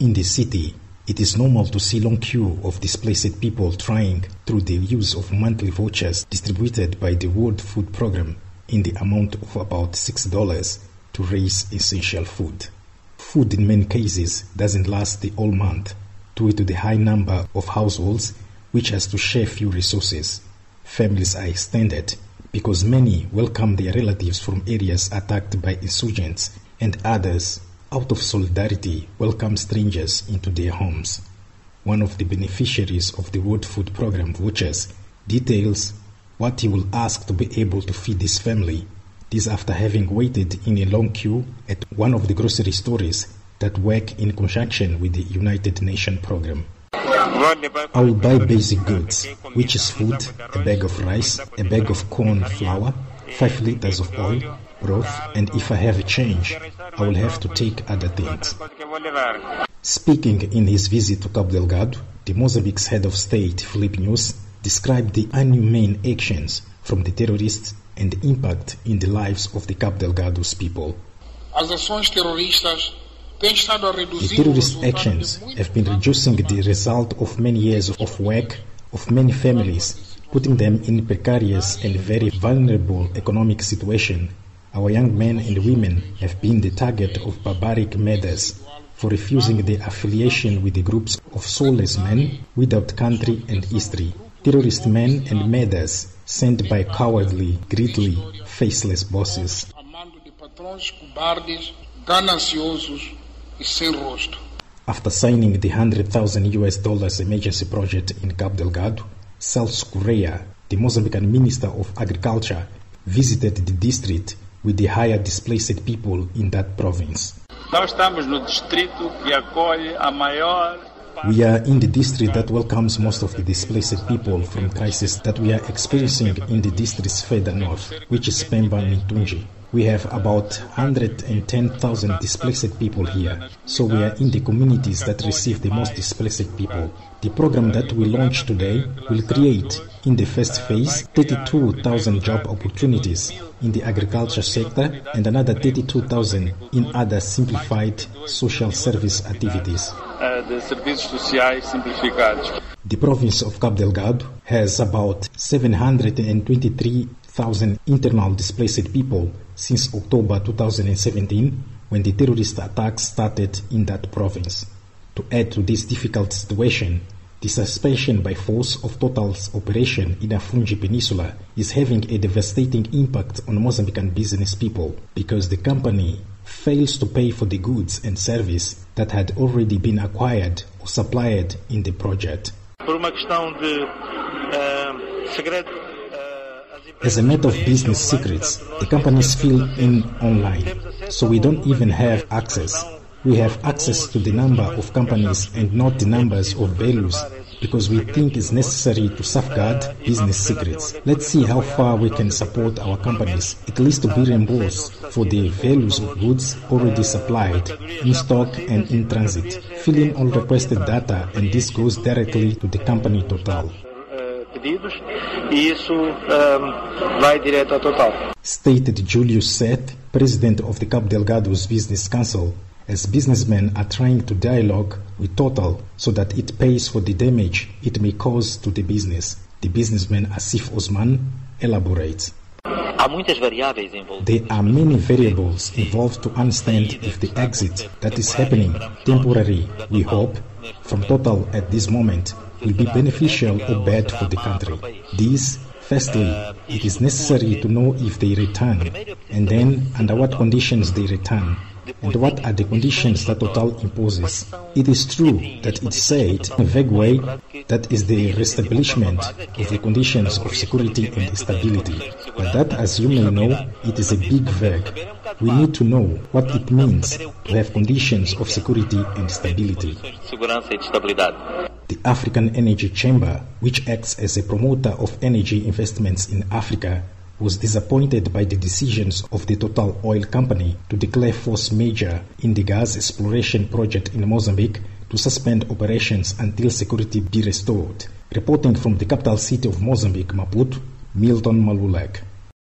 In the city, it is normal to see long queue of displaced people trying through the use of monthly vouchers distributed by the World Food Program in the amount of about $6 to raise essential food. Food in many cases doesn't last the whole month due to the high number of households which has to share few resources. Families are extended because many welcome their relatives from areas attacked by insurgents and others out of solidarity welcome strangers into their homes. One of the beneficiaries of the World Food Program vouchers details what he will ask to be able to feed his family. This after having waited in a long queue at one of the grocery stores that work in conjunction with the United Nations program. I will buy basic goods, which is food, a bag of rice, a bag of corn flour, 5 liters of oil, and if I have a change, I will have to take other things. Speaking in his visit to Cabo Delgado, the Mozambique's head of state, Filipe Nyusi, described the inhumane actions from the terrorists and the impact in the lives of the Cabo Delgado's people. As ações terroristas têm estado a The terrorist actions have been reducing the result of many years of work of many families, putting them in precarious and very vulnerable economic situation. Our young men and women have been the target of barbaric murders for refusing their affiliation with the groups of soulless men without country and history. Terrorist men and murders sent by cowardly, greedy, faceless bosses. a mando de patrões cobardes, gananciosos sem rosto. After signing the 100,000 US dollars emergency project in Cabo Delgado, Celso Correia, the Mozambican Minister of Agriculture, visited the district with the higher displaced people in that province. Nós estamos no distrito que acolhe a maior We are in the district that welcomes most of the displaced people from crisis that we are experiencing in the districts further north, which is Pemba and Tunji. We have about 110,000 displaced people here, so we are in the communities that receive the most displaced people. The program that we launch today will create, in the first phase, 32,000 job opportunities in the agriculture sector and another 32,000 in other simplified social service activities. Uh, de serviços sociais simplificados. The province of Cabo Delgado has about 723,000 internal displaced people since October 2017 when the terrorist attacks started in that province. To add to this difficult situation, the suspension by force of Total's operation in Afungi Peninsula is having a devastating impact on Mozambican business people because the company fails to pay for the goods and service that had already been acquired or supplied in the project. Por uma questão de eh, segredo. As a matter of business secrets, the companies fill in online, so we don't even have access. We have access to the number of companies and not the numbers of values because we think it's necessary to safeguard business secrets. Let's see how far we can support our companies, at least to be reimbursed for the values of goods already supplied, in stock and in transit. Fill in all requested data and this goes directly to the company Total. Pedidos e isso eh, vai direto ao total. stated Julius Seth, president of the Cabo Delgado's Business Council, as businessmen are trying to dialogue with Total so that it pays for the damage it may cause to the business. The businessman Asif Osman elaborates. Há muitas variáveis envolvidas. There are many variables involved to understand if the exit that is happening, temporary, we hope, from Total at this moment, will be mm-hmm. beneficial or bad for the country. This, firstly, it is necessary to know if they return, and then under what conditions they return, and what are the conditions that Total imposes. It is true that it said in a vague way that is the reestablishment of the conditions of security and stability. But that, as you may know, it is a big vague. We need to know what it means to have conditions of security and stability. The African Energy Chamber, which acts as a promoter of energy investments in Africa, was disappointed by the decisions of the Total Oil Company to declare force majeure in the gas exploration project in Mozambique to suspend operations until security be restored. Reporting from the capital city of Mozambique, Maputo, Milton Malulek.